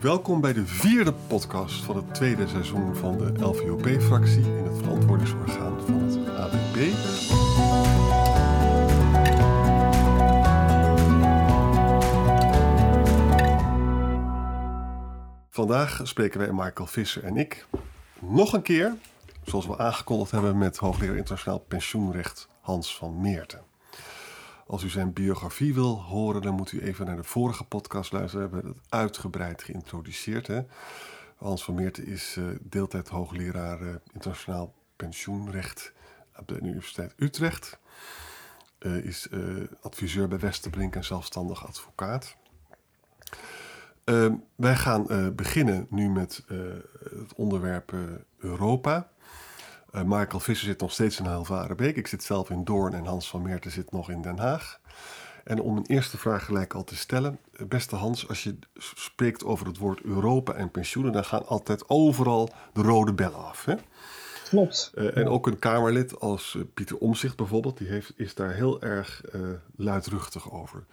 Welkom bij de vierde podcast van het tweede seizoen van de LVOP-fractie in het verantwoordingsorgaan van het ABP. Vandaag spreken wij Michael Visser en ik nog een keer, zoals we aangekondigd hebben, met hoogleraar internationaal pensioenrecht Hans van Meerten. Als u zijn biografie wil horen, dan moet u even naar de vorige podcast luisteren. We hebben het uitgebreid geïntroduceerd. Hè? Hans van Meerten is uh, deeltijd hoogleraar uh, internationaal pensioenrecht op de Universiteit Utrecht. Uh, is adviseur bij Westerbrink en zelfstandig advocaat. Ehm, wij gaan beginnen nu met het onderwerp Europa. Uh, Michael Visser zit nog steeds in Hilvarenbeek. Ik zit zelf in Doorn en Hans van Meerten zit nog in Den Haag. En om een eerste vraag gelijk al te stellen. Eh, beste Hans, als je spreekt over het woord Europa en pensioenen, dan gaan altijd overal de rode bellen af. Hè? Klopt. Uh, en ook een Kamerlid als Pieter Omzicht bijvoorbeeld, die heeft, is daar heel erg uh, luidruchtig over.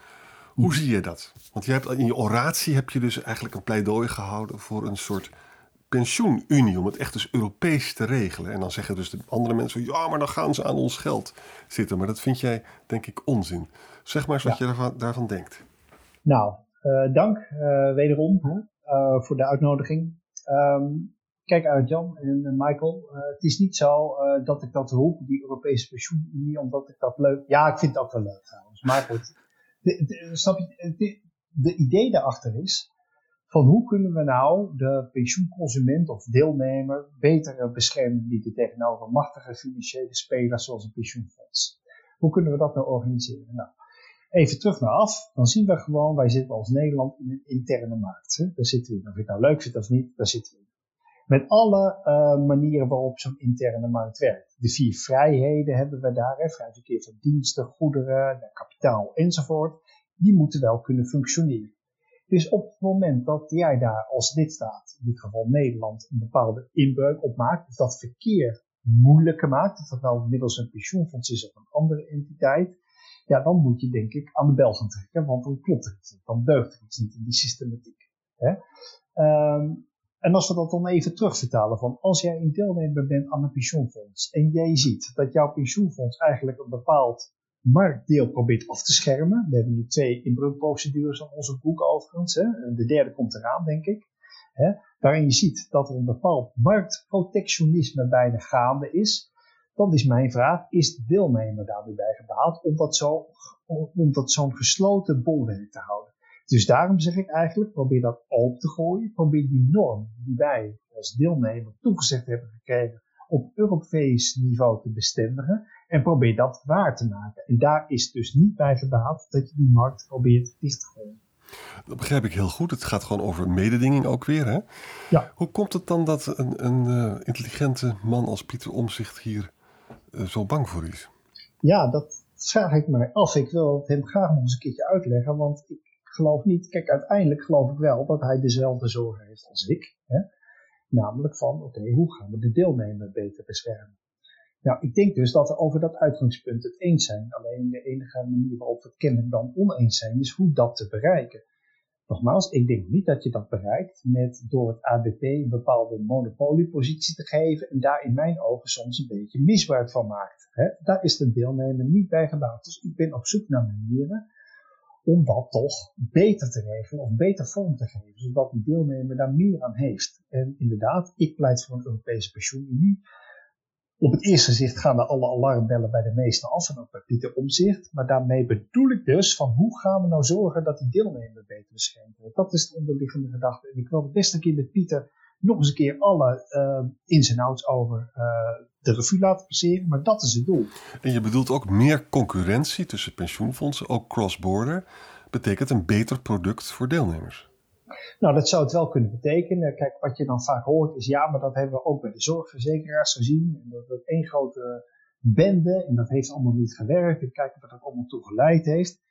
Hoe zie je dat? Want je hebt, in je oratie heb je dus eigenlijk een pleidooi gehouden voor een soort pensioenunie, om het echt dus Europees te regelen. En dan zeggen dus de andere mensen, ja, maar dan gaan ze aan ons geld zitten. Maar dat vind jij, denk ik, onzin. Zeg maar eens wat je daarvan, daarvan, denkt. Nou, uh, dank uh, wederom hè, uh, voor de uitnodiging. Um, kijk uit Jan en Michael. het is niet zo dat ik dat roep, die Europese pensioenunie, omdat ik dat leuk... Ja, ik vind ook wel leuk trouwens. Maar goed, de, de, snap je, de, de idee daarachter is van hoe kunnen we nou de pensioenconsument of deelnemer betere bescherming bieden tegenover machtige financiële spelers zoals een pensioenfonds. Hoe kunnen we dat nou organiseren? Nou, even terug naar af, dan zien we gewoon, wij zitten als Nederland in een interne markt. Daar zitten we in. Of je het nou leuk vindt of niet, daar zitten we in. Met alle uh, manieren waarop zo'n interne markt werkt. De vier vrijheden hebben we daar, hè? vrij verkeer van diensten, goederen, kapitaal enzovoort. Die moeten wel kunnen functioneren. Dus op het moment dat jij daar als lidstaat, in dit geval Nederland, een bepaalde inbreuk op maakt, of dat verkeer moeilijker maakt, of dat nou middels een pensioenfonds is of een andere entiteit, ja, dan moet je denk ik aan de bel gaan trekken, want dan klopt het niet. Dan deugt er iets niet in die systematiek. Hè? Um, en als we dat dan even terugvertalen van als jij een deelnemer bent aan een pensioenfonds en jij ziet dat jouw pensioenfonds eigenlijk een bepaald marktdeel probeert af te schermen. We hebben nu twee inbreukprocedures aan onze boek overigens. Hè. De derde komt eraan, denk ik. Hè. Waarin je ziet dat er een bepaald marktprotectionisme bijna gaande is. Dan is mijn vraag, is de deelnemer daarbij bij gebaat om dat, zo, om dat zo'n gesloten bolwerk te houden? Dus daarom zeg ik eigenlijk, probeer dat open te gooien. Probeer die norm die wij als deelnemer toegezegd hebben gekregen op Europees niveau te bestendigen. En probeer dat waar te maken. En daar is dus niet bij gebaat dat je die markt probeert dicht te gooien. Dat begrijp ik heel goed. Het gaat gewoon over mededinging ook weer. Hè? Ja. Hoe komt het dan dat een, een uh, intelligente man als Pieter Omzicht hier uh, zo bang voor is? Ja, dat vraag ik mij af. Ik wil het hem graag nog eens een keertje uitleggen. Want ik geloof niet. Kijk, uiteindelijk geloof ik wel dat hij dezelfde zorgen heeft als ik. Hè? Namelijk van, oké, hoe gaan we de deelnemer beter beschermen? Nou, ik denk dus dat we over dat uitgangspunt het eens zijn. Alleen de enige manier waarop we kennelijk dan oneens zijn, is hoe dat te bereiken. Nogmaals, ik denk niet dat je dat bereikt met door het ABP een bepaalde monopoliepositie te geven en daar in mijn ogen soms een beetje misbruik van maakt. Daar is de deelnemer niet bij gebouwd. Dus ik ben op zoek naar manieren om dat toch beter te regelen of beter vorm te geven, zodat de deelnemer daar meer aan heeft. En inderdaad, ik pleit voor een Europese pensioenunie op het eerste zicht gaan er alle alarmbellen bij de meesten af en ook bij Pieter Omzicht. Maar daarmee bedoel ik dus van hoe gaan we nou zorgen dat die deelnemer beter beschermd wordt. Dat is de onderliggende gedachte. En ik wil het best een keer met Pieter nog eens een keer alle uh, ins en outs over uh, de revue laten passeren. Maar dat is het doel. En je bedoelt ook meer concurrentie tussen pensioenfondsen, ook cross-border. Betekent een beter product voor deelnemers. Nou, dat zou het wel kunnen betekenen. Kijk, wat je dan vaak hoort is ja, maar dat hebben we ook bij de zorgverzekeraars gezien. En dat wordt één grote bende en dat heeft allemaal niet gewerkt. En kijken wat dat allemaal toe geleid heeft.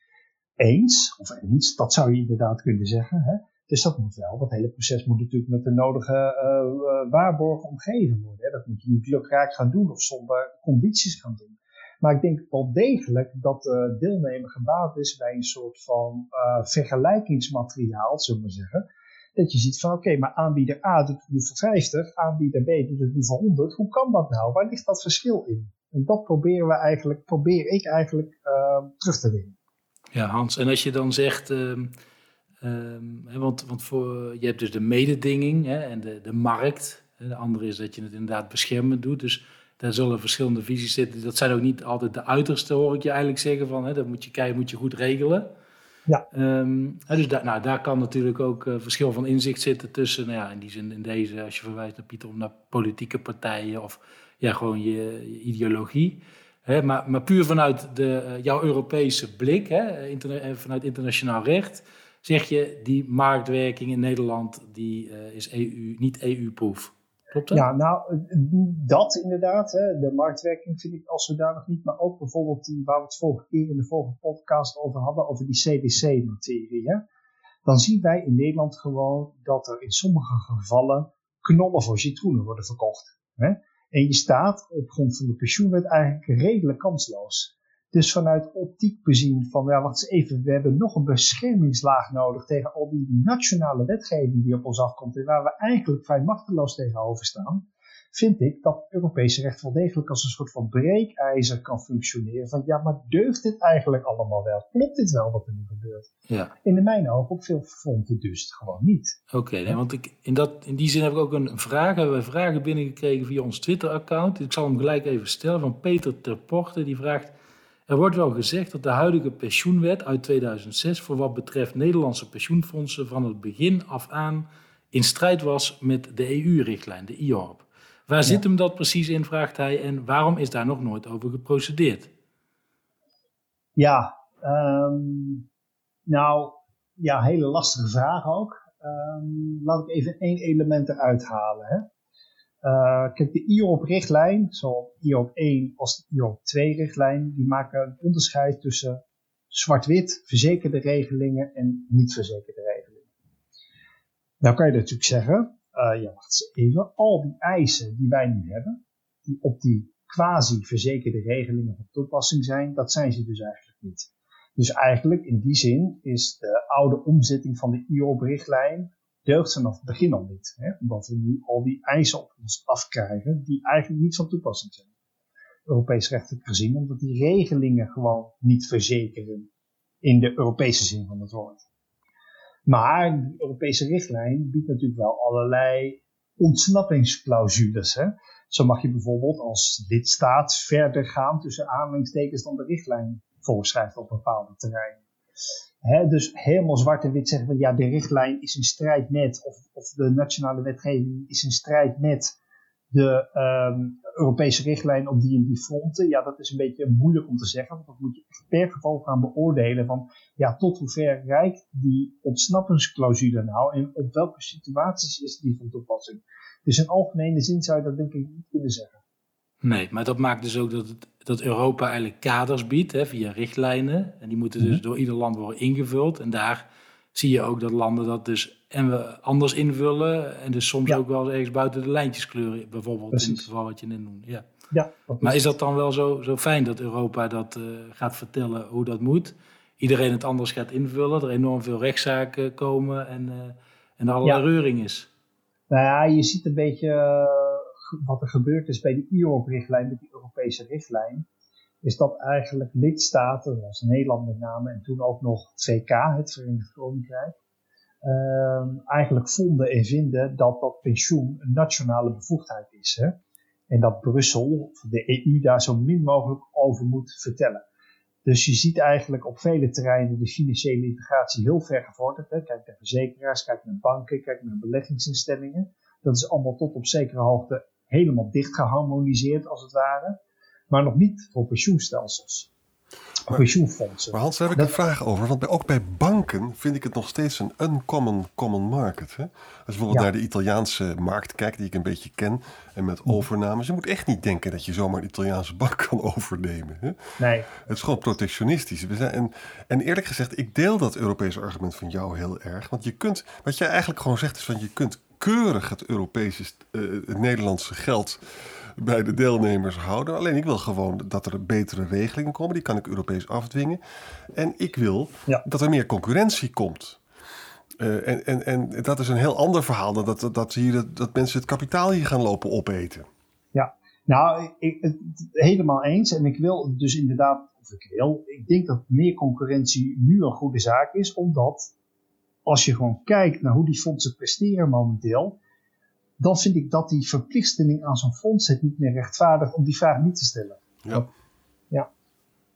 Eens, of eens, dat zou je inderdaad kunnen zeggen. Hè? Dus dat moet wel, dat hele proces moet natuurlijk met de nodige uh, waarborgen omgeven worden. Hè? Dat moet je niet lukraak gaan doen of zonder condities gaan doen. Maar ik denk wel degelijk dat de deelnemer gebaat is bij een soort van vergelijkingsmateriaal, zullen we zeggen. Dat je ziet van oké, maar aanbieder A doet het nu voor 50, aanbieder B doet het nu voor 100. Hoe kan dat nou? Waar ligt dat verschil in? En dat proberen we eigenlijk, probeer ik eigenlijk terug te winnen. Ja, Hans, en als je dan zegt, uh, want, want voor, je hebt dus de mededinging hè, en de, de markt. De andere is dat je het inderdaad beschermend doet. Dus daar zullen verschillende visies zitten. Dat zijn ook niet altijd de uiterste, hoor ik je eigenlijk zeggen. Van, hè, dat moet je kijken, moet je goed regelen. Ja. Um, dus daar, nou, daar kan natuurlijk ook uh, verschil van inzicht zitten tussen, nou ja, in die zin in deze, als je verwijst naar Pieter, om naar politieke partijen of ja, gewoon je, je ideologie. Hè, maar, maar puur vanuit de, uh, jouw Europese blik, hè, interna eh, vanuit internationaal recht, zeg je die marktwerking in Nederland die uh, is EU, niet EU-proef. Klopt dat? Ja, nou, dat inderdaad. Hè. De marktwerking vind ik als zodanig niet. Maar ook bijvoorbeeld die waar we het vorige keer in de vorige podcast over hadden, over die CDC-materie. Dan zien wij in Nederland gewoon dat er in sommige gevallen knollen voor citroenen worden verkocht. Hè. En je staat op grond van de pensioenwet eigenlijk redelijk kansloos. Dus vanuit optiek bezien van, ja, wacht eens even, we hebben nog een beschermingslaag nodig tegen al die nationale wetgeving die op ons afkomt en waar we eigenlijk vrij machteloos tegenover staan, vind ik dat Europese recht wel degelijk als een soort van breekijzer kan functioneren. Van ja, maar deugt dit eigenlijk allemaal wel? Klopt dit wel wat er nu gebeurt? Ja. In de mijne ogen op veel fronten dus gewoon niet. Oké, okay, want ik, in, dat, in die zin heb ik ook een vraag. We hebben vragen binnengekregen via ons Twitter-account. Ik zal hem gelijk even stellen van Peter Terporte. Die vraagt... Er wordt wel gezegd dat de huidige pensioenwet uit 2006 voor wat betreft Nederlandse pensioenfondsen van het begin af aan in strijd was met de EU-richtlijn, de IORP. Waar zit hem dat precies in, vraagt hij, en waarom is daar nog nooit over geprocedeerd? Ja, um, nou, ja, hele lastige vraag ook. Um, laat ik even één element eruit halen. Hè. Uh, kijk, de IOP-richtlijn, zowel IOP 1 als de IOP 2-richtlijn, die maken een onderscheid tussen zwart-wit verzekerde regelingen en niet verzekerde regelingen. Nou kan je natuurlijk zeggen, uh, ja, wacht eens even, al die eisen die wij nu hebben, die op die quasi-verzekerde regelingen van toepassing zijn, dat zijn ze dus eigenlijk niet. Dus eigenlijk in die zin is de oude omzetting van de IOP-richtlijn deugt vanaf het begin al niet. Hè? Omdat we nu al die eisen op ons afkrijgen die eigenlijk niet van toepassing zijn. Europees rechtelijk gezien, omdat die regelingen gewoon niet verzekeren in de Europese zin van het woord. Maar de Europese richtlijn biedt natuurlijk wel allerlei ontsnappingsclausules. Hè? Zo mag je bijvoorbeeld als lidstaat verder gaan tussen aanhalingstekens dan de richtlijn voorschrijft op bepaalde terreinen dus helemaal zwart en wit zeggen van ja, de richtlijn is in strijd met, of, of de nationale wetgeving is in strijd met de um, Europese richtlijn op die en die fronten. Ja, dat is een beetje moeilijk om te zeggen, want dat moet je per geval gaan beoordelen van ja, tot hoever reikt die ontsnappingsclausule nou en op welke situaties is die van toepassing. Dus in algemene zin zou je dat denk ik niet kunnen zeggen. Nee, maar dat maakt dus ook dat, het, dat Europa eigenlijk kaders biedt hè, via richtlijnen. En die moeten dus mhm. door ieder land worden ingevuld. En daar zie je ook dat landen dat dus en we anders invullen. En dus soms ook wel ergens buiten de lijntjes kleuren. Bijvoorbeeld Precies. in het geval wat je net noemt. Ja. Ja, maar is dat dan wel zo, zo fijn dat Europa dat uh, gaat vertellen hoe dat moet? Iedereen het anders gaat invullen, er enorm veel rechtszaken komen en, uh, en er allerlei ja. reuring is. Nou ja, je ziet een beetje wat er gebeurd is bij de IOP-richtlijn, met die Europese richtlijn, is dat eigenlijk lidstaten, zoals Nederland met name en toen ook nog het VK, het Verenigd Koninkrijk, uh, eigenlijk vonden en vinden dat dat pensioen een nationale bevoegdheid is. Hè? En dat Brussel, de EU, daar zo min mogelijk over moet vertellen. Dus je ziet eigenlijk op vele terreinen de financiële integratie heel ver gevorderd. Hè? Kijk naar verzekeraars, kijk naar banken, kijk naar beleggingsinstellingen. Dat is allemaal tot op zekere hoogte helemaal dicht geharmoniseerd als het ware. Maar nog niet voor pensioenstelsels. Maar, pensioenfondsen. Maar Hans, daar heb ik een vraag over. Want bij, ook bij banken vind ik het nog steeds een uncommon common market. Hè? Als je bijvoorbeeld naar de Italiaanse markt kijkt, die ik een beetje ken. En met mhm. overnames. Je moet echt niet denken dat je zomaar een Italiaanse bank kan overnemen. Hè? Nee. Het is gewoon protectionistisch. We zijn, en, en eerlijk gezegd, ik deel dat Europese argument van jou heel erg. Want je kunt, wat jij eigenlijk gewoon zegt, is van je kunt keurig het Europese, uh, het Nederlandse geld bij de deelnemers houden. Alleen ik wil gewoon dat er betere regelingen komen. Die kan ik Europees afdwingen. En ik wil dat er meer concurrentie komt. Uh, en, en, en dat is een heel ander verhaal dan dat, dat, hier, dat, dat mensen het kapitaal hier gaan lopen opeten. Ja, nou, ik, het, helemaal eens. En ik wil dus inderdaad, of ik wil, ik denk dat meer concurrentie nu een goede zaak is, omdat als je gewoon kijkt naar hoe die fondsen presteren momenteel, dan vind ik dat die verplichting aan zo'n fonds het niet meer rechtvaardigt om die vraag niet te stellen. Ja. Ja,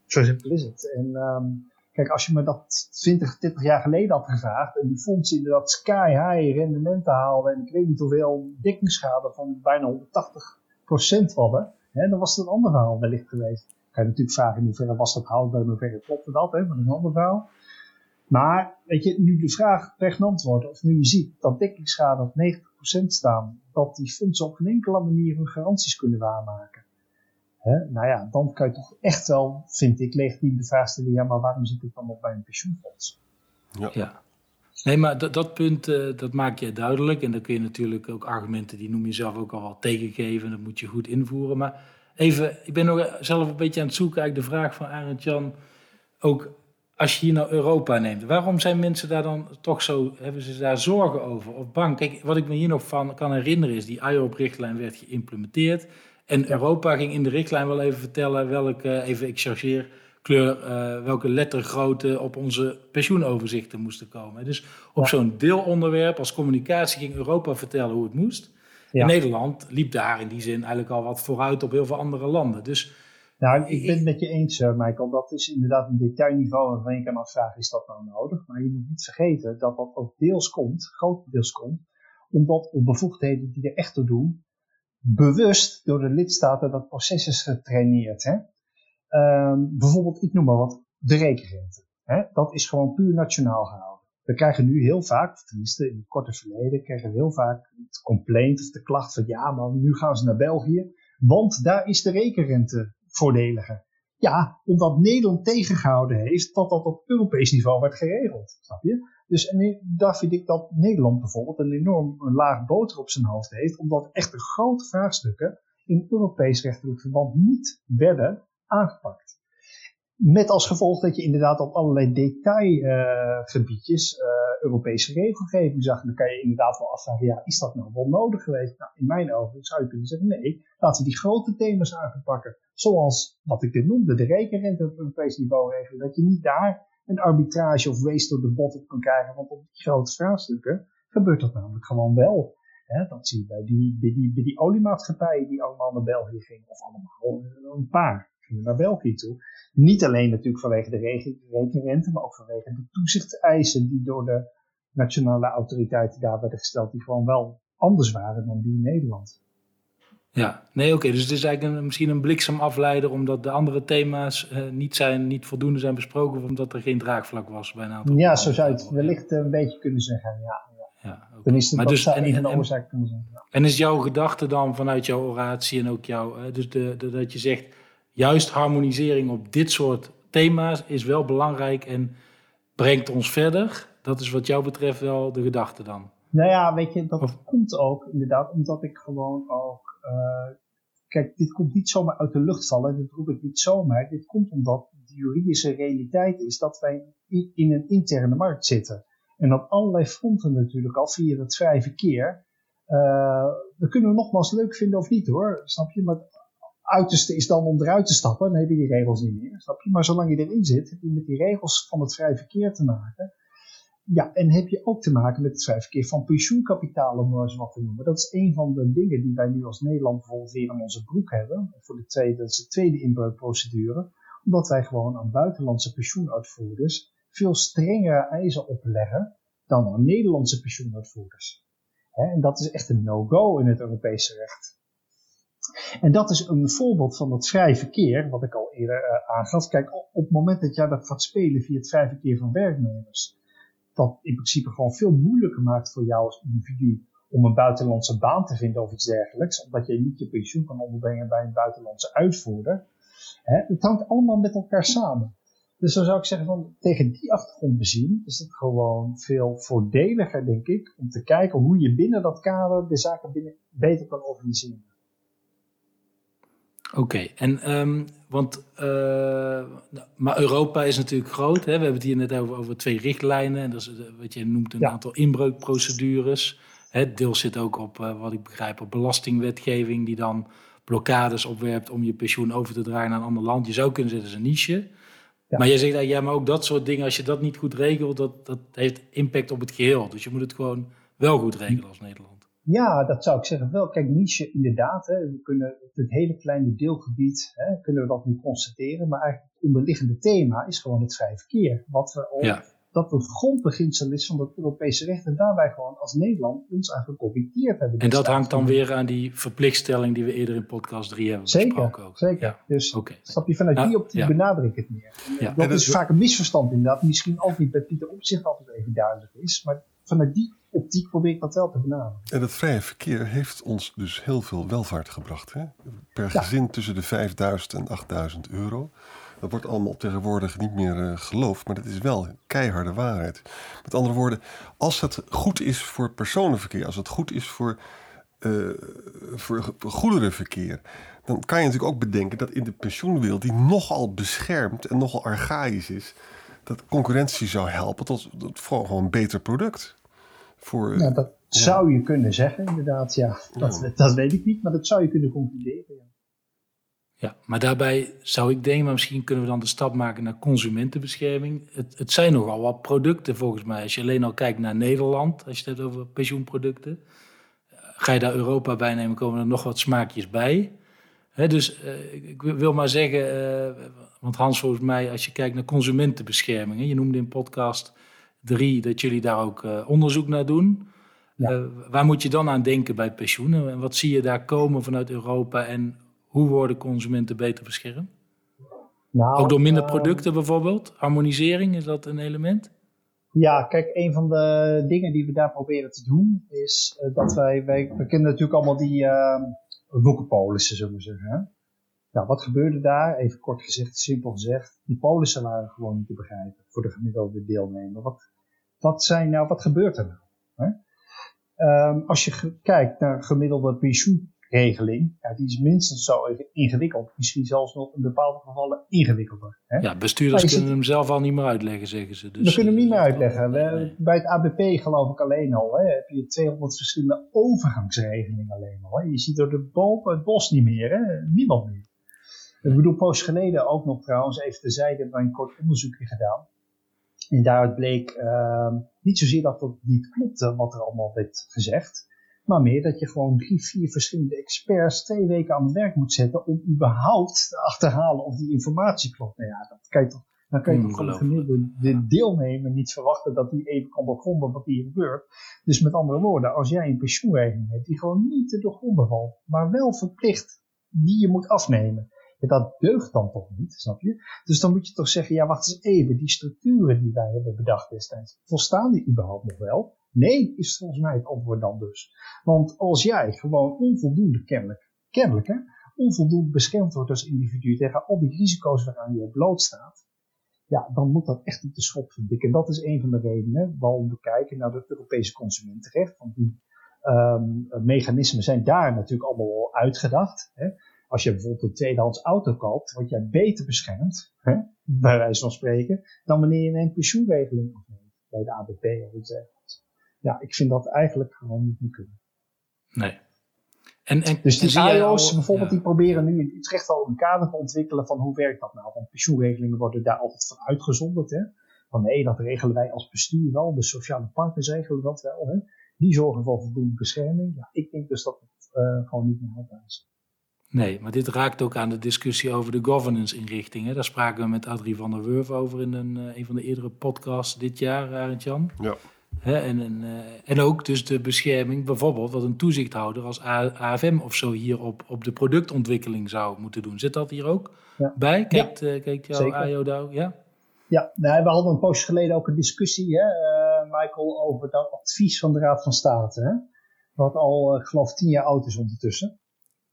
zo simpel is het. En um, kijk, als je me dat 20, 30 jaar geleden had gevraagd en die fondsen inderdaad sky high rendementen haalden en ik weet niet hoeveel dekkingsschade van bijna 180% hadden, hè, dan was het een ander verhaal wellicht geweest. Kan je natuurlijk vragen in hoeverre was dat houdbaar, in hoeverre klopte dat, hè, maar dat is een ander verhaal. Maar weet je, nu de vraag pregnant wordt, of nu je ziet dat dekkingsschade op 90% staan, dat die fondsen op geen enkele manier hun garanties kunnen waarmaken. Hè? Nou ja, dan kan je toch echt wel, vind ik, legitiem de vraag stellen, ja, maar waarom zit ik dan nog bij een pensioenfonds? Ja. ja. Nee, maar dat, dat punt, uh, dat maak je duidelijk. En dan kun je natuurlijk ook argumenten, die noem je zelf ook al wel tegengeven. Dat moet je goed invoeren. Maar even, ik ben nog zelf een beetje aan het zoeken, eigenlijk de vraag van Arend Jan. Ook als je hier naar Europa neemt, waarom zijn mensen daar dan toch zo, hebben ze daar zorgen over of bang? Kijk, wat ik me hier nog van kan herinneren is, die IOP-richtlijn werd geïmplementeerd. En Europa ging in de richtlijn wel even vertellen welke, even ik chargeer, kleur, uh, welke lettergrootte op onze pensioenoverzichten moesten komen. Dus op zo'n deelonderwerp als communicatie ging Europa vertellen hoe het moest. Nederland liep daar in die zin eigenlijk al wat vooruit op heel veel andere landen. Dus nou, ik ben het met je eens, uh, Michael. Dat is inderdaad een detailniveau waarvan je kan afvragen, is dat nou nodig? Maar je moet niet vergeten dat dat ook deels komt, grotendeels komt, omdat op bevoegdheden die er echt toe doen, bewust door de lidstaten dat proces is getraineerd. Hè? Um, bijvoorbeeld, ik noem maar wat, de rekenrente. Hè? Dat is gewoon puur nationaal gehouden. We krijgen nu heel vaak, tenminste in het korte verleden, krijgen we heel vaak het complaint of de klacht van ja, maar nu gaan ze naar België, want daar is de rekenrente voordeliger. Ja, omdat Nederland tegengehouden heeft dat dat op Europees niveau werd geregeld. Snap je? Dus en daar vind ik dat Nederland bijvoorbeeld een enorm laag boter op zijn hoofd heeft, omdat echt de grote vraagstukken in Europees rechtelijk verband niet werden aangepakt. Met als gevolg dat je inderdaad op allerlei detailgebiedjes uh, Europese regelgeving zag. En dan kan je inderdaad wel afvragen, ja, is dat nou wel nodig geweest? Nou, in mijn ogen zou je kunnen zeggen, nee, laten we die grote thema's aanpakken. Zoals wat ik dit noemde, de rekenrente op Europees niveau regelen. Dat je niet daar een arbitrage of waste door de bot op kan krijgen. Want op die grote vraagstukken gebeurt dat namelijk gewoon wel. Dat zie je bij die, bij, die, bij die oliemaatschappijen die allemaal naar België gingen. Of allemaal, een paar naar België toe. Niet alleen natuurlijk vanwege de rekenrente, maar ook vanwege de toezichtseisen die door de nationale autoriteiten daar werden gesteld, die gewoon wel anders waren dan die in Nederland. Ja, nee, oké. Dus het is eigenlijk een, misschien een bliksemafleider omdat de andere thema's eh, niet, zijn, niet voldoende zijn besproken of omdat er geen draagvlak was bij een aantal. Ja, zo zou je het wellicht een beetje kunnen zeggen. Ja, ja. ja okay. Dan is het maar dus, en, en, oorzaak kunnen zijn. En is jouw gedachte dan vanuit jouw oratie en ook jouw, uh, dus de, de, dat je zegt, juist harmonisering op dit soort thema's is wel belangrijk en brengt ons verder. Dat is wat jou betreft wel de gedachte dan. Nou ja, weet je, dat komt ook inderdaad omdat ik gewoon ook. Uh, kijk, dit komt niet zomaar uit de lucht vallen. Dit roep ik niet zomaar. Dit komt omdat de juridische realiteit is dat wij in, in een interne markt zitten. En op allerlei fronten natuurlijk al via het vrije verkeer. Uh, dat kunnen we nogmaals leuk vinden of niet hoor, snap je? Maar uiterste is dan om eruit te stappen, dan heb je die regels niet meer, snap je? Maar zolang je erin zit, heb je met die regels van het vrij verkeer te maken. Ja, en heb je ook te maken met het vrij verkeer van pensioenkapitaal, om maar eens wat te noemen. Dat is een van de dingen die wij nu als Nederland bijvoorbeeld weer in onze broek hebben. Voor de tweede, dat is de tweede inbreukprocedure. Omdat wij gewoon aan buitenlandse pensioenuitvoerders veel strengere eisen opleggen dan aan Nederlandse pensioenuitvoerders. en dat is echt een no-go in het Europese recht. En dat is een voorbeeld van dat vrij verkeer, wat ik al eerder uh, aangaf. Kijk, op, het moment dat jij dat gaat spelen via het vrij verkeer van werknemers, dat in principe gewoon veel moeilijker maakt voor jou als individu om een buitenlandse baan te vinden of iets dergelijks, omdat je niet je pensioen kan onderbrengen bij een buitenlandse uitvoerder. Hè, het hangt allemaal met elkaar samen. Dus dan zou ik zeggen, van, tegen die achtergrond bezien is het gewoon veel voordeliger, denk ik, om te kijken hoe je binnen dat kader de zaken binnen beter kan organiseren. Oké, en um, want uh, maar Europa is natuurlijk groot. Hè? We hebben het hier net over, over twee richtlijnen. En dat is eh, wat je noemt een aantal inbreukprocedures. Het deel zit ook op, uh, wat ik begrijp, op belastingwetgeving, die dan blokkades opwerpt om je pensioen over te dragen naar een ander land. Je zou kunnen zeggen, dat is een niche. Ja. Maar jij zegt, ja, maar ook dat soort dingen, als je dat niet goed regelt, dat, dat heeft impact op het geheel. Dus je moet het gewoon wel goed regelen als Nederland. Ja, dat zou ik zeggen wel. Kijk, niche inderdaad. Hè, we kunnen het hele kleine deelgebied, hè, kunnen we dat nu constateren. Maar eigenlijk het onderliggende thema is gewoon het vrije verkeer. Wat we al, Dat het grondbeginsel is van het Europese recht. En daar wij gewoon als Nederland ons aan gecommitteerd hebben. En dat hangt dan weer aan die verplichtstelling die we eerder in podcast 3 hebben zeker, besproken. Ook. Zeker, ja. dus okay. stap je vanuit die optiek ja. benadruk ik het meer. Ja. Dat, is vaak een misverstand inderdaad. Misschien ook niet bij Pieter Opzicht altijd even duidelijk is. Maar vanuit die optiek probeer ik dat wel te benaderen. En het vrije verkeer heeft ons dus heel veel welvaart gebracht. Hè? Per gezin tussen de 5000 en 8000 euro. Dat wordt allemaal tegenwoordig niet meer uh, geloofd, maar dat is wel keiharde waarheid. Met andere woorden, als het goed is voor personenverkeer, als het goed is voor, uh, voor goederenverkeer, dan kan je natuurlijk ook bedenken dat in de pensioenwereld, die nogal beschermd en nogal archaïs is, dat concurrentie zou helpen tot, tot gewoon een beter product. Voor, ja, dat zou je kunnen zeggen, inderdaad. Ja, dat, dat weet ik niet, maar dat zou je kunnen concluderen. Ja. Ja, maar daarbij zou ik denken, maar misschien kunnen we dan de stap maken naar consumentenbescherming. Het, het zijn nogal wat producten volgens mij. Als je alleen al kijkt naar Nederland, als je het hebt over pensioenproducten. Ga je daar Europa bij nemen, komen er nog wat smaakjes bij. dus uh, ik wil maar zeggen, uh, want Hans, volgens mij, als je kijkt naar consumentenbescherming, je noemde in podcast drie dat jullie daar ook uh, onderzoek naar doen. Ja. waar moet je dan aan denken bij pensioenen? En wat zie je daar komen vanuit Europa en hoe worden consumenten beter beschermd? Nou, ook door minder producten bijvoorbeeld? Harmonisering, is dat een element? Ja, kijk, een van de dingen die we daar proberen te doen is dat wij, wij, we kennen natuurlijk allemaal die uh, boekenpolissen, zullen we zeggen. Hè? Nou, wat gebeurde daar? Even kort gezegd, simpel gezegd. Die polissen waren gewoon niet te begrijpen voor de gemiddelde deelnemer. Wat, wat, zijn nou, wat gebeurt er nou? Hè? Um, als je kijkt naar gemiddelde pensioenregeling, ja, die is minstens zo ingewikkeld. Misschien zelfs nog in bepaalde gevallen ingewikkelder. Hè? Ja, bestuurders kunnen hem zelf al niet meer uitleggen, zeggen ze. Dus, we kunnen hem niet meer eh, uitleggen. We, bij het ABP geloof ik alleen al, hè, heb je 200 verschillende overgangsregelingen alleen al. Hè? Je ziet door de boom het bos niet meer, hè? niemand meer. Ik bedoel, post geleden ook nog trouwens, even terzijde, hebben wij een kort onderzoekje gedaan. En daaruit bleek uh, niet zozeer dat het niet klopte wat er allemaal werd gezegd, maar meer dat je gewoon drie, vier verschillende experts twee weken aan het werk moet zetten om überhaupt te achterhalen of die informatie klopt. Nou ja, dat kan je toch, dan kan je toch van de gemiddelde deelnemer niet verwachten dat die even kan doorgronden wat hier gebeurt. Dus met andere woorden, als jij een pensioenregeling hebt die gewoon niet te doorgronden valt, maar wel verplicht die je moet afnemen dat deugt dan toch niet, snap je? Dus dan moet je toch zeggen, ja wacht eens even, die structuren die wij hebben bedacht destijds, volstaan die überhaupt nog wel? Nee, is volgens mij het antwoord dan dus. Want als jij gewoon onvoldoende kennelijk, kennelijk hè, onvoldoende beschermd wordt als individu tegen al die risico's waaraan je blootstaat, ja, dan moet dat echt niet de schop verdikken. En dat is een van de redenen waarom we kijken naar het Europese consumentenrecht. Want die um, mechanismen zijn daar natuurlijk allemaal al uitgedacht. Hè. Als je bijvoorbeeld een tweedehands auto koopt, word jij beter beschermd, hè, bij wijze van spreken, dan wanneer je een pensioenregeling afneemt bij de ABP of iets dergelijks. Ja, ik vind dat eigenlijk gewoon niet meer kunnen. Nee. En, en, dus die AIO's bijvoorbeeld, die proberen nu in Utrecht al een kader te ontwikkelen van hoe werkt dat nou? Want pensioenregelingen worden daar altijd van uitgezonderd. Hè? Van nee, dat regelen wij als bestuur wel, de sociale partners regelen dat wel. Hè? Die zorgen voor voldoende bescherming. Ja, ik denk dus dat het uh, gewoon niet meer haalbaar is. Nee, maar dit raakt ook aan de discussie over de governance-inrichtingen. Daar spraken we met Adrie van der Wurf over in een, een van de eerdere podcasts dit jaar, Arend Jan. Ja. en, en, uh, en ook dus de bescherming, bijvoorbeeld wat een toezichthouder als AFM of zo hier op, op de productontwikkeling zou moeten doen. Zit dat hier ook ja. bij? Kijkt, ja. uh, kijkt jouw AIO Ja, ja nou, we hadden een poosje geleden ook een discussie, hè, Michael, over dat advies van de Raad van State. Hè? Wat al, ik geloof, tien jaar oud is ondertussen.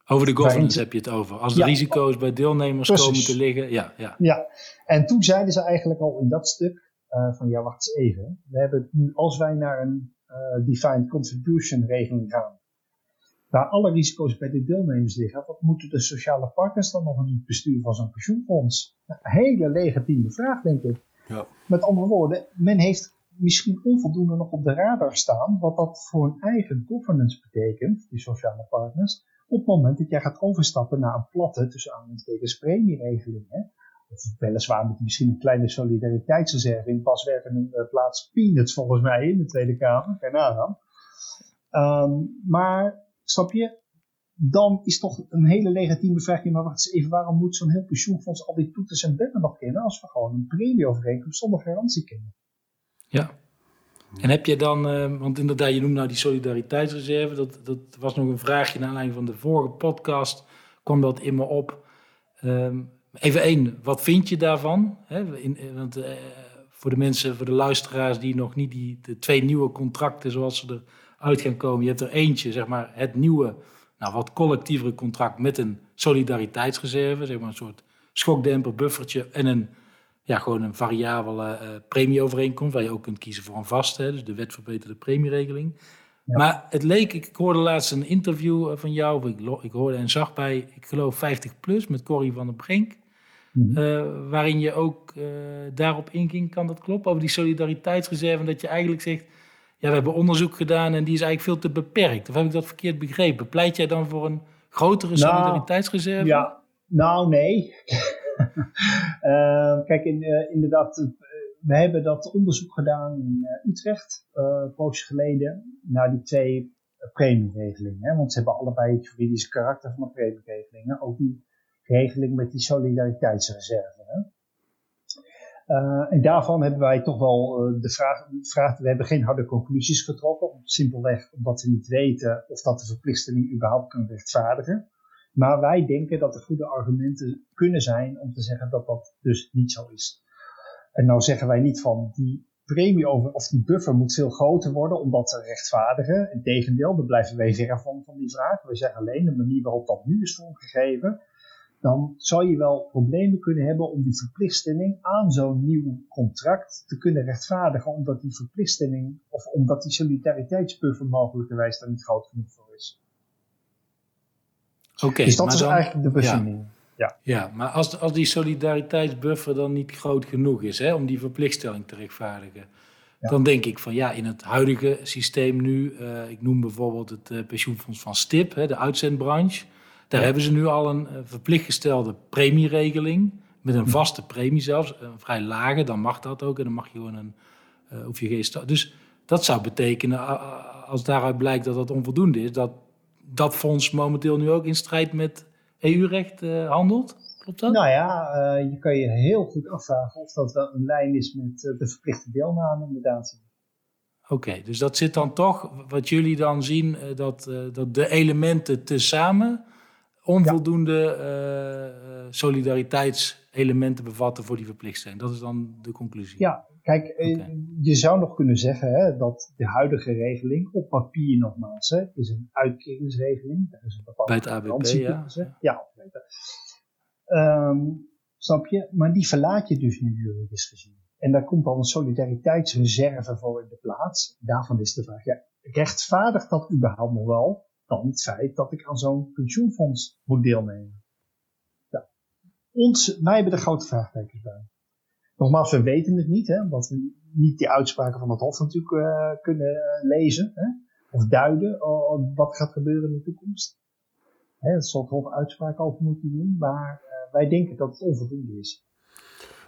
Over de governance heb je het over. Als de risico's bij deelnemers komen te liggen. Ja, ja. ja, en toen zeiden ze eigenlijk al in dat stuk uh, van ja, wacht eens even. We hebben nu, als wij naar een uh, defined contribution regeling gaan, waar alle risico's bij de deelnemers liggen, wat moeten de sociale partners dan nog in het bestuur van zo'n pensioenfonds? Een hele legitieme vraag, denk ik. Ja. Met andere woorden, men heeft misschien onvoldoende nog op de radar staan wat dat voor hun eigen governance betekent, die sociale partners, op het moment dat jij gaat overstappen naar een platte, tussen aanhalingstekens? Of weliswaar met misschien een kleine solidariteitsreserve. In Bas werken een uh, plaats peanuts volgens mij in de Tweede Kamer, geen nagaan. Um, maar, snap je, dan is toch een hele legitieme vraag, maar wacht eens even, waarom moet zo'n heel pensioenfonds al die toeters en bellen nog kennen als we gewoon een premieovereenkomst zonder garantie kennen? Ja. En heb je dan, uh, want inderdaad, je noemt nou die solidariteitsreserve, dat, dat was nog een vraagje naar aanleiding van de vorige podcast, kwam dat in me op. Um, even één, wat vind je daarvan? In, want uh, voor de mensen, voor de luisteraars die nog niet die de twee nieuwe contracten zoals ze eruit gaan komen, je hebt er eentje, zeg maar, het nieuwe, nou wat collectievere contract met een solidariteitsreserve, zeg maar een soort schokdemper, buffertje en een ja, gewoon een variabele uh, premieovereenkomst, waar je ook kunt kiezen voor een vaste, dus de wet verbeterde premieregeling. Ja. Maar het leek, ik hoorde laatst een interview van jou, ik, ik hoorde en zag bij, ik geloof 50 plus, met Corrie van der Brink, mm -hmm. uh, waarin je ook uh, daarop inging, kan dat kloppen, over die solidariteitsreserve, dat je eigenlijk zegt, ja, we hebben onderzoek gedaan en die is eigenlijk veel te beperkt. Of heb ik dat verkeerd begrepen? Pleit jij dan voor een grotere nou, solidariteitsreserve? Ja, nou nee. Uh, kijk, in, uh, inderdaad, uh, we hebben dat onderzoek gedaan in Utrecht, een poosje geleden, naar die twee premieregelingen. Want ze hebben allebei het juridische karakter van de premieregelingen. Ook die regeling met die solidariteitsreserve. Hè? en daarvan hebben wij toch wel de vraag, vraag, we hebben geen harde conclusies getrokken, simpelweg omdat we niet weten of dat de verplichting überhaupt kunnen rechtvaardigen. Maar wij denken dat er goede argumenten kunnen zijn om te zeggen dat dat dus niet zo is. En nou zeggen wij niet van die premie over, of die buffer moet veel groter worden om dat te rechtvaardigen. Integendeel, daar blijven wij ver van, van die vraag. We zeggen alleen de manier waarop dat nu is vormgegeven. Dan zou je wel problemen kunnen hebben om die verplichtstelling aan zo'n nieuw contract te kunnen rechtvaardigen. Omdat die verplichtstelling, of omdat die solidariteitsbuffer mogelijkerwijs daar niet groot genoeg voor is. Okay, dus dat is dan, eigenlijk de voorziening. Ja. ja. ja, maar als, als die solidariteitsbuffer dan niet groot genoeg is hè, om die verplichtstelling te rechtvaardigen, ja. dan denk ik van ja, in het huidige systeem nu, uh, ik noem bijvoorbeeld het uh, pensioenfonds van STIP, hè, de uitzendbranche, daar ja. hebben ze nu al een uh, verplicht gestelde premieregeling, met een vaste premie zelfs, een vrij lage, dan mag dat ook en dan mag je gewoon een, hoef je geen Dus dat zou betekenen, als daaruit blijkt dat dat onvoldoende is, dat dat fonds momenteel nu ook in strijd met EU-recht uh, handelt? Klopt dat? Nou ja, uh, je kan je heel goed afvragen of dat wel een lijn is met uh, de verplichte deelname inderdaad. Oké, okay, dus dat zit dan toch, wat jullie dan zien, dat, dat de elementen tezamen onvoldoende ja. solidariteitselementen bevatten voor die verplichtstelling. Dat is dan de conclusie. Ja, Kijk, okay. je zou nog kunnen zeggen hè, dat de huidige regeling, op papier nogmaals, hè, is een uitkeringsregeling. Daar is een bepaalde Bij het ABP, ja. Ja, um, snap je? Maar die verlaat je dus nu juridisch gezien. En daar komt dan een solidariteitsreserve voor in de plaats. Daarvan is de vraag, ja, rechtvaardigt dat überhaupt nog wel dan het feit dat ik aan zo'n pensioenfonds moet deelnemen? Ja. Ons, wij hebben de grote vraagtekens bij. Nogmaals, we weten het niet, hè, omdat we niet die uitspraken van het Hof natuurlijk uh, kunnen lezen hè, of duiden uh, wat gaat gebeuren in de toekomst. Hè, dat zal het Hof uitspraken over moeten doen, maar uh, wij denken dat het onvoldoende is.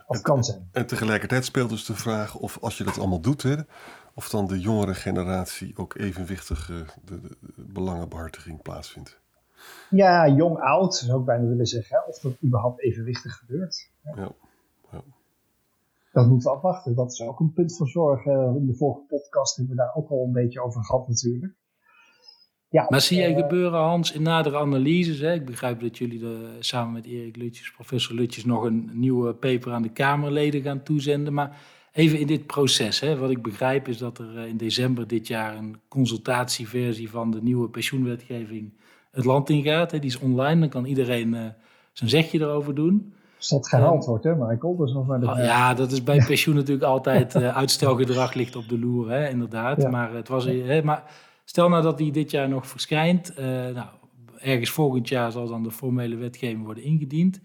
Of en, kan zijn. En tegelijkertijd speelt dus de vraag of als je dat allemaal doet, hè, of dan de jongere generatie ook evenwichtige de, de, de belangenbehartiging plaatsvindt. Ja, jong-oud zou ik bijna willen zeggen, hè, of dat überhaupt evenwichtig gebeurt. Ja dat moeten we afwachten. Dat is ook een punt van zorg. in de vorige podcast hebben we daar ook al een beetje over gehad natuurlijk. Ja, maar zie jij uh, gebeuren, Hans, in nadere analyses? Hè? Ik begrijp dat jullie de, samen met Erik Lutjes, professor Lutjes, nog een nieuwe paper aan de Kamerleden gaan toezenden. Maar even in dit proces, hè? wat ik begrijp is dat er in december dit jaar een consultatieversie van de nieuwe pensioenwetgeving het land ingaat. Hè? Die is online, dan kan iedereen uh, zijn zegje erover doen. Als dat gehaald wordt, hè, Michael? Dat is nog maar de oh, ja, dat is bij pensioen natuurlijk altijd uh, uitstelgedrag ligt op de loer, hè, inderdaad. Ja. Maar het was, hè, maar Stel nou dat die dit jaar nog verschijnt. Uh, nou, ergens volgend jaar zal dan de formele wetgeving worden ingediend.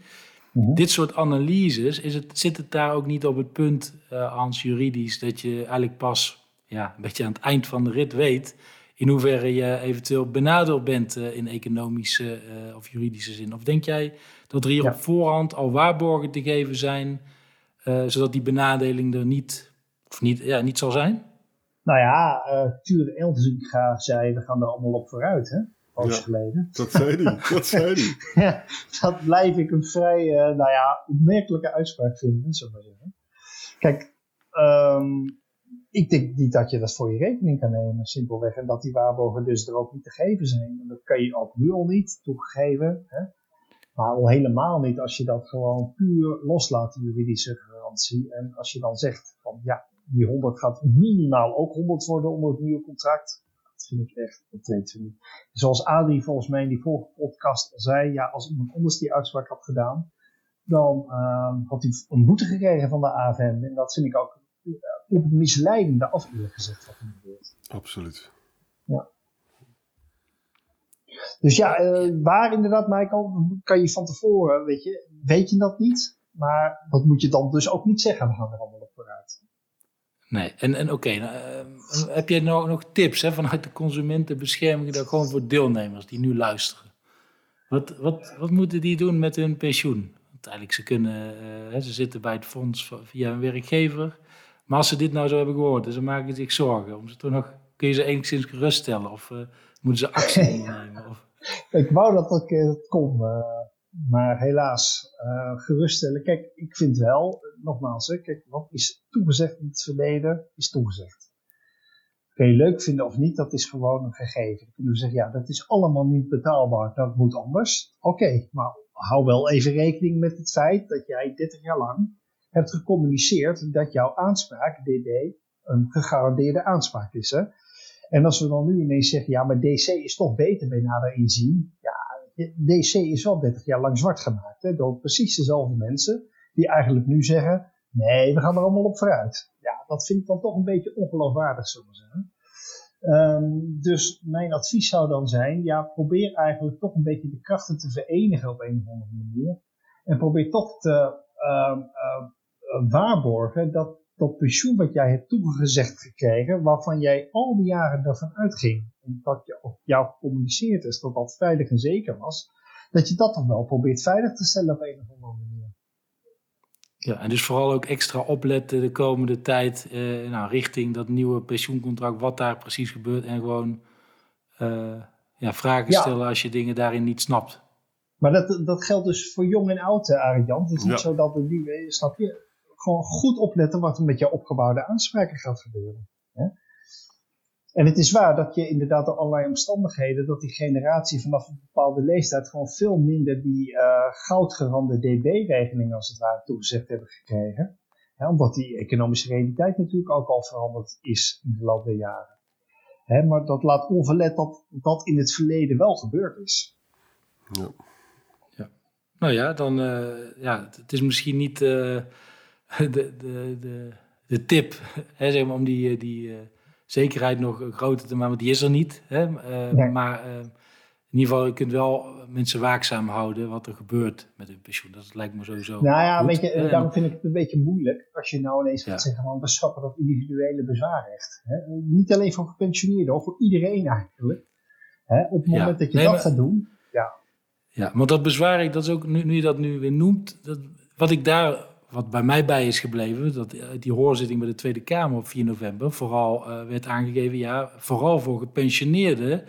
Mhm. Dit soort analyses, is het, zit het daar ook niet op het punt, uh, Hans, juridisch, dat je eigenlijk pas ja, een beetje aan het eind van de rit weet in hoeverre je eventueel benadeeld bent uh, in economische uh, of juridische zin? Of denk jij dat er hier op voorhand al waarborgen te geven zijn, zodat die benadeling er niet, of niet, ja, niet zal zijn? Nou ja, uh, Ture Elzinga zei, we gaan er allemaal op vooruit, hè? ja, geleden. Dat zei hij, dat zei hij. ja, dat blijf ik een vrij, uh, nou ja, opmerkelijke uitspraak vinden, zo maar zeggen. Kijk, um, ik denk niet dat je dat voor je rekening kan nemen, simpelweg. En dat die waarborgen dus er ook niet te geven zijn. En dat kan je ook nu al niet toegeven. Hè? Maar al helemaal niet als je dat gewoon puur loslaat, die juridische garantie. En als je dan zegt van ja, die 100 gaat minimaal ook 100 worden onder het nieuwe contract. Dat vind ik echt, dat niet. Zoals Adi volgens mij in die vorige podcast al zei, ja, als iemand anders die uitspraak had gedaan, dan uh, had hij een boete gekregen van de AFM. En dat vind ik ook op het misleidende af, eerlijk gezegd, wat er gebeurt. Absoluut. Ja. Dus ja, uh, waar inderdaad, Michael, kan je van tevoren, weet je, weet je dat niet. Maar dat moet je dan dus ook niet zeggen, we gaan er allemaal op vooruit. Nee, en, en oké, nou, uh, heb jij nou nog tips hè, vanuit de consumentenbescherming, daar gewoon voor deelnemers die nu luisteren? Wat, wat, wat moeten die doen met hun pensioen? Want eigenlijk, ze kunnen, uh, ze zitten bij het fonds via een werkgever. Maar als ze dit nou zo hebben gehoord en ze maken zich zorgen, om ze toch nog, kun je ze enigszins geruststellen of uh, moeten ze actie ondernemen? Of? Ik wou dat dat het kon, uh, maar helaas, uh, geruststellen. Kijk, ik vind wel, nogmaals, hè, kijk, wat is toegezegd in het verleden, is toegezegd. Kun je leuk vinden of niet, dat is gewoon een gegeven. Dan kunnen we zeggen, ja, dat is allemaal niet betaalbaar, dat moet anders. Oké, maar hou wel even rekening met het feit dat jij 30 jaar lang hebt gecommuniceerd dat jouw aanspraak, DD, een gegarandeerde aanspraak is. Hè? En als we dan nu ineens zeggen, ja, maar DC is toch beter bij nader inzien. Ja, DC is wel 30 jaar lang zwart gemaakt hè, door precies dezelfde mensen die eigenlijk nu zeggen, nee, we gaan er allemaal op vooruit. Ja, dat vind ik dan toch een beetje ongeloofwaardig, zullen we zeggen. Um, dus mijn advies zou dan zijn, ja, probeer eigenlijk toch een beetje de krachten te verenigen op een of andere manier. En probeer toch te, uh, uh, waarborgen dat dat pensioen wat jij hebt toegezegd gekregen, waarvan jij al die jaren ervan uitging, en dat je op jou gecommuniceerd is dat dat veilig en zeker was, dat je dat dan wel probeert veilig te stellen op een of andere manier. Ja, en dus vooral ook extra opletten de komende tijd eh, nou, richting dat nieuwe pensioencontract, wat daar precies gebeurt en gewoon uh, ja, vragen stellen als je dingen daarin niet snapt. Maar dat, dat geldt dus voor jong en oud, eh, Arjan. Het is niet zo dat de nieuwe, snap je? Gewoon goed opletten wat er met jouw opgebouwde aanspraken gaat gebeuren. Hè? En het is waar dat je inderdaad door allerlei omstandigheden, dat die generatie vanaf een bepaalde leeftijd gewoon veel minder die uh, goudgerande DB-regeling als het ware toegezegd hebben gekregen. omdat die economische realiteit natuurlijk ook al veranderd is in de loop der jaren. maar dat laat onverlet dat dat in het verleden wel gebeurd is. Ja. ja. Nou ja, dan, uh, ja, het is misschien niet... Uh de, de, de, de tip hè, zeg maar, om die, eh, die uh, zekerheid nog groter te maken, want die is er niet. Hè? Uh, Maar in ieder geval, je kunt wel mensen waakzaam houden wat er gebeurt met hun pensioen. Dat lijkt me sowieso. Nou ja, weet je, daarom vind ik het een beetje moeilijk als je nou ineens gaat zeggen: van we schrappen dat individuele bezwaarrecht. Hè? Niet alleen voor gepensioneerden, voor iedereen eigenlijk. Hè? Op het moment dat je dat gaat doen. Ja. ja, want dat bezwaar, dat is ook nu, nu je dat nu weer noemt, dat, wat ik daar wat bij mij bij is gebleven, dat die hoorzitting bij de Tweede Kamer op 4 november vooral uh, werd aangegeven, ja, vooral voor gepensioneerden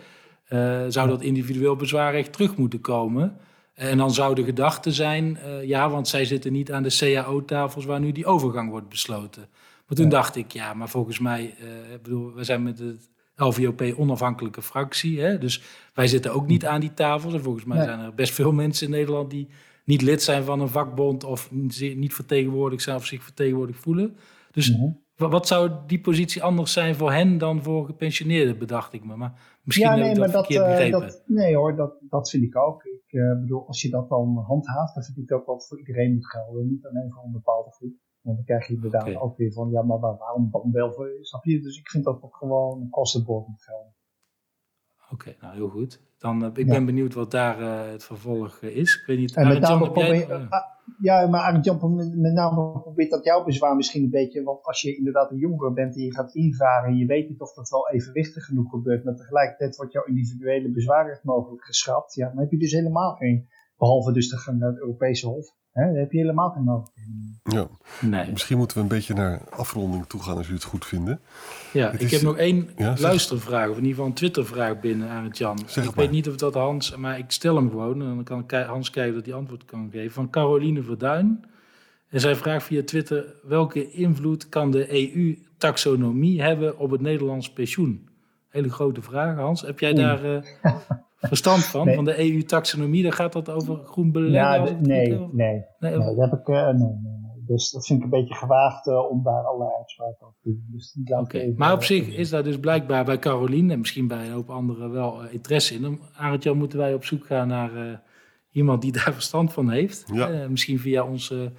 uh, zou dat individueel bezwaarrecht terug moeten komen. En dan zou de gedachte zijn, uh, ja, want zij zitten niet aan de CAO-tafels waar nu die overgang wordt besloten. Maar toen dacht ik, ja, maar volgens mij, ik bedoel, we zijn met het LVOP onafhankelijke fractie, hè, dus wij zitten ook niet aan die tafels. En volgens mij zijn er best veel mensen in Nederland die niet lid zijn van een vakbond of niet vertegenwoordigd zijn of zich vertegenwoordigd voelen. Dus mhm. wat zou die positie anders zijn voor hen dan voor gepensioneerden, bedacht ik me. Maar misschien ja, nee, heb ik dat maar verkeerd dat, begrepen. Dat, nee hoor, dat, dat vind ik ook. Ik uh, bedoel, als je dat dan handhaaft, dan vind ik ook wat voor iedereen moet gelden. Niet alleen voor een bepaalde groep. Want dan krijg je inderdaad ook weer van, ja, maar waarom dan wel voor, snap je? Dus ik vind dat ook gewoon een kostenbord moet gelden. Oké, nou heel goed. Dan, uh, ik ben benieuwd wat daar uh, het vervolg uh, is. Ik weet niet, en met name probeer, jij, ah, ja, maar Arend met, met name probeert dat jouw bezwaar misschien een beetje. Want als je inderdaad een jongere bent en je gaat invaren en je weet niet of dat wel evenwichtig genoeg gebeurt. Maar tegelijkertijd wordt jouw individuele bezwaarrecht mogelijk geschrapt. Ja, dan heb je dus helemaal geen, behalve dus de gang naar het Europese Hof. Hè, heb je helemaal geen mogelijkheden. Ja. Nee. Misschien moeten we een beetje naar afronding toe gaan als jullie het goed vinden. Ja, ik heb nog één ja, luistervraag, of in ieder geval een Twittervraag binnen aan het Jan. ik weet niet of dat Hans, maar ik stel hem gewoon en dan kan Hans kijken dat hij antwoord kan geven. Van Caroline Verduin. En zij vraagt via Twitter: welke invloed kan de EU-taxonomie hebben op het Nederlands pensioen? Hele grote vraag, Hans. Heb jij daar uh, verstand van? Van de EU-taxonomie, daar gaat dat over groen beleggen? Ja, nee, nee, nee, nee, dat heb ik. Uh, nee, nee. Dus dat vind ik een beetje gewaagd uh, om daar allerlei uitspraken over te doen. Dus okay. maar op zich is daar dus blijkbaar bij Caroline en misschien bij een hoop anderen wel uh, interesse in. Arend Jan moeten wij op zoek gaan naar uh, iemand die daar verstand van heeft. Ja. misschien via onze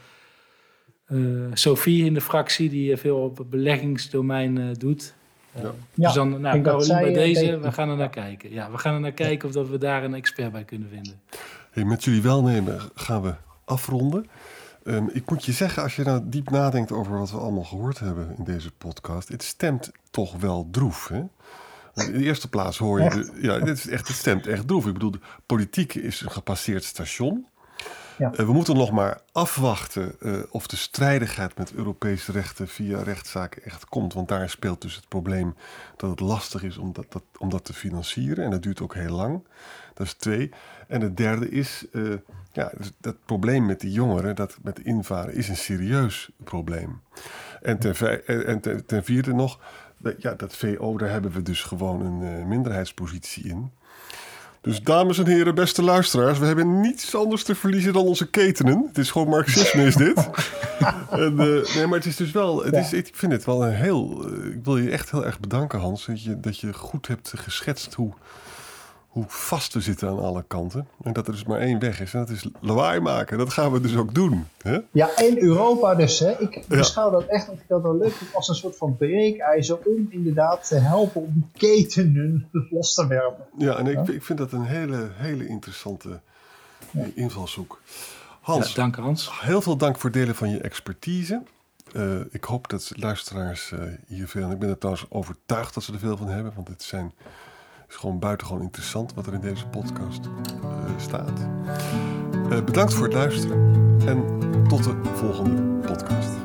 Sophie in de fractie, die veel op het beleggingsdomein doet. Ja. Dus dan, nou, Caroline, bij deze, we gaan er naar kijken. Ja, we gaan er naar kijken of dat we daar een expert bij kunnen vinden. Hey, met jullie welnemen gaan we afronden. Um, ik moet je zeggen, als je nou diep nadenkt over wat we allemaal gehoord hebben in deze podcast, het stemt toch wel droef. Hè? In de eerste plaats hoor je, de, ja, dit is echt, het stemt echt droef. Ik bedoel, de politiek is een gepasseerd station. Ja. Uh, we moeten nog maar afwachten uh, of de strijdigheid met Europese rechten via rechtszaken echt komt. Want daar speelt dus het probleem dat het lastig is om dat, dat, om dat te financieren. En dat duurt ook heel lang. Dat is twee. En het derde is, uh, ja, dus dat probleem met die jongeren, dat met invaren, is een serieus probleem. En ten, en ten, vierde nog, ja, dat VO, daar hebben we dus gewoon een minderheidspositie in. Dus dames en heren, beste luisteraars, we hebben niets anders te verliezen dan onze ketenen. Het is gewoon marxisme, is dit. en, uh, nee, maar het is dus wel, het is, ik vind het wel een heel, ik wil je echt heel erg bedanken Hans, dat je, dat je goed hebt geschetst hoe hoe vast we zitten aan alle kanten. En dat er dus maar één weg is. En dat is lawaai maken. Dat gaan we dus ook doen. Hè? Ja, in Europa dus. Hè. Ik beschouw dat echt, ik dat wel leuk als een soort van breekijzer om inderdaad te helpen om die ketenen los te werpen. Ja, en ik, ik vind dat een hele, hele interessante ja. invalshoek. Hans, dank Hans. Heel veel dank voor het delen van je expertise. Uh, ik hoop dat luisteraars uh, hier veel... Ik ben er trouwens overtuigd dat ze er veel van hebben. Want het zijn is gewoon buitengewoon interessant wat er in deze podcast uh, staat. Uh, bedankt voor het luisteren en tot de volgende podcast.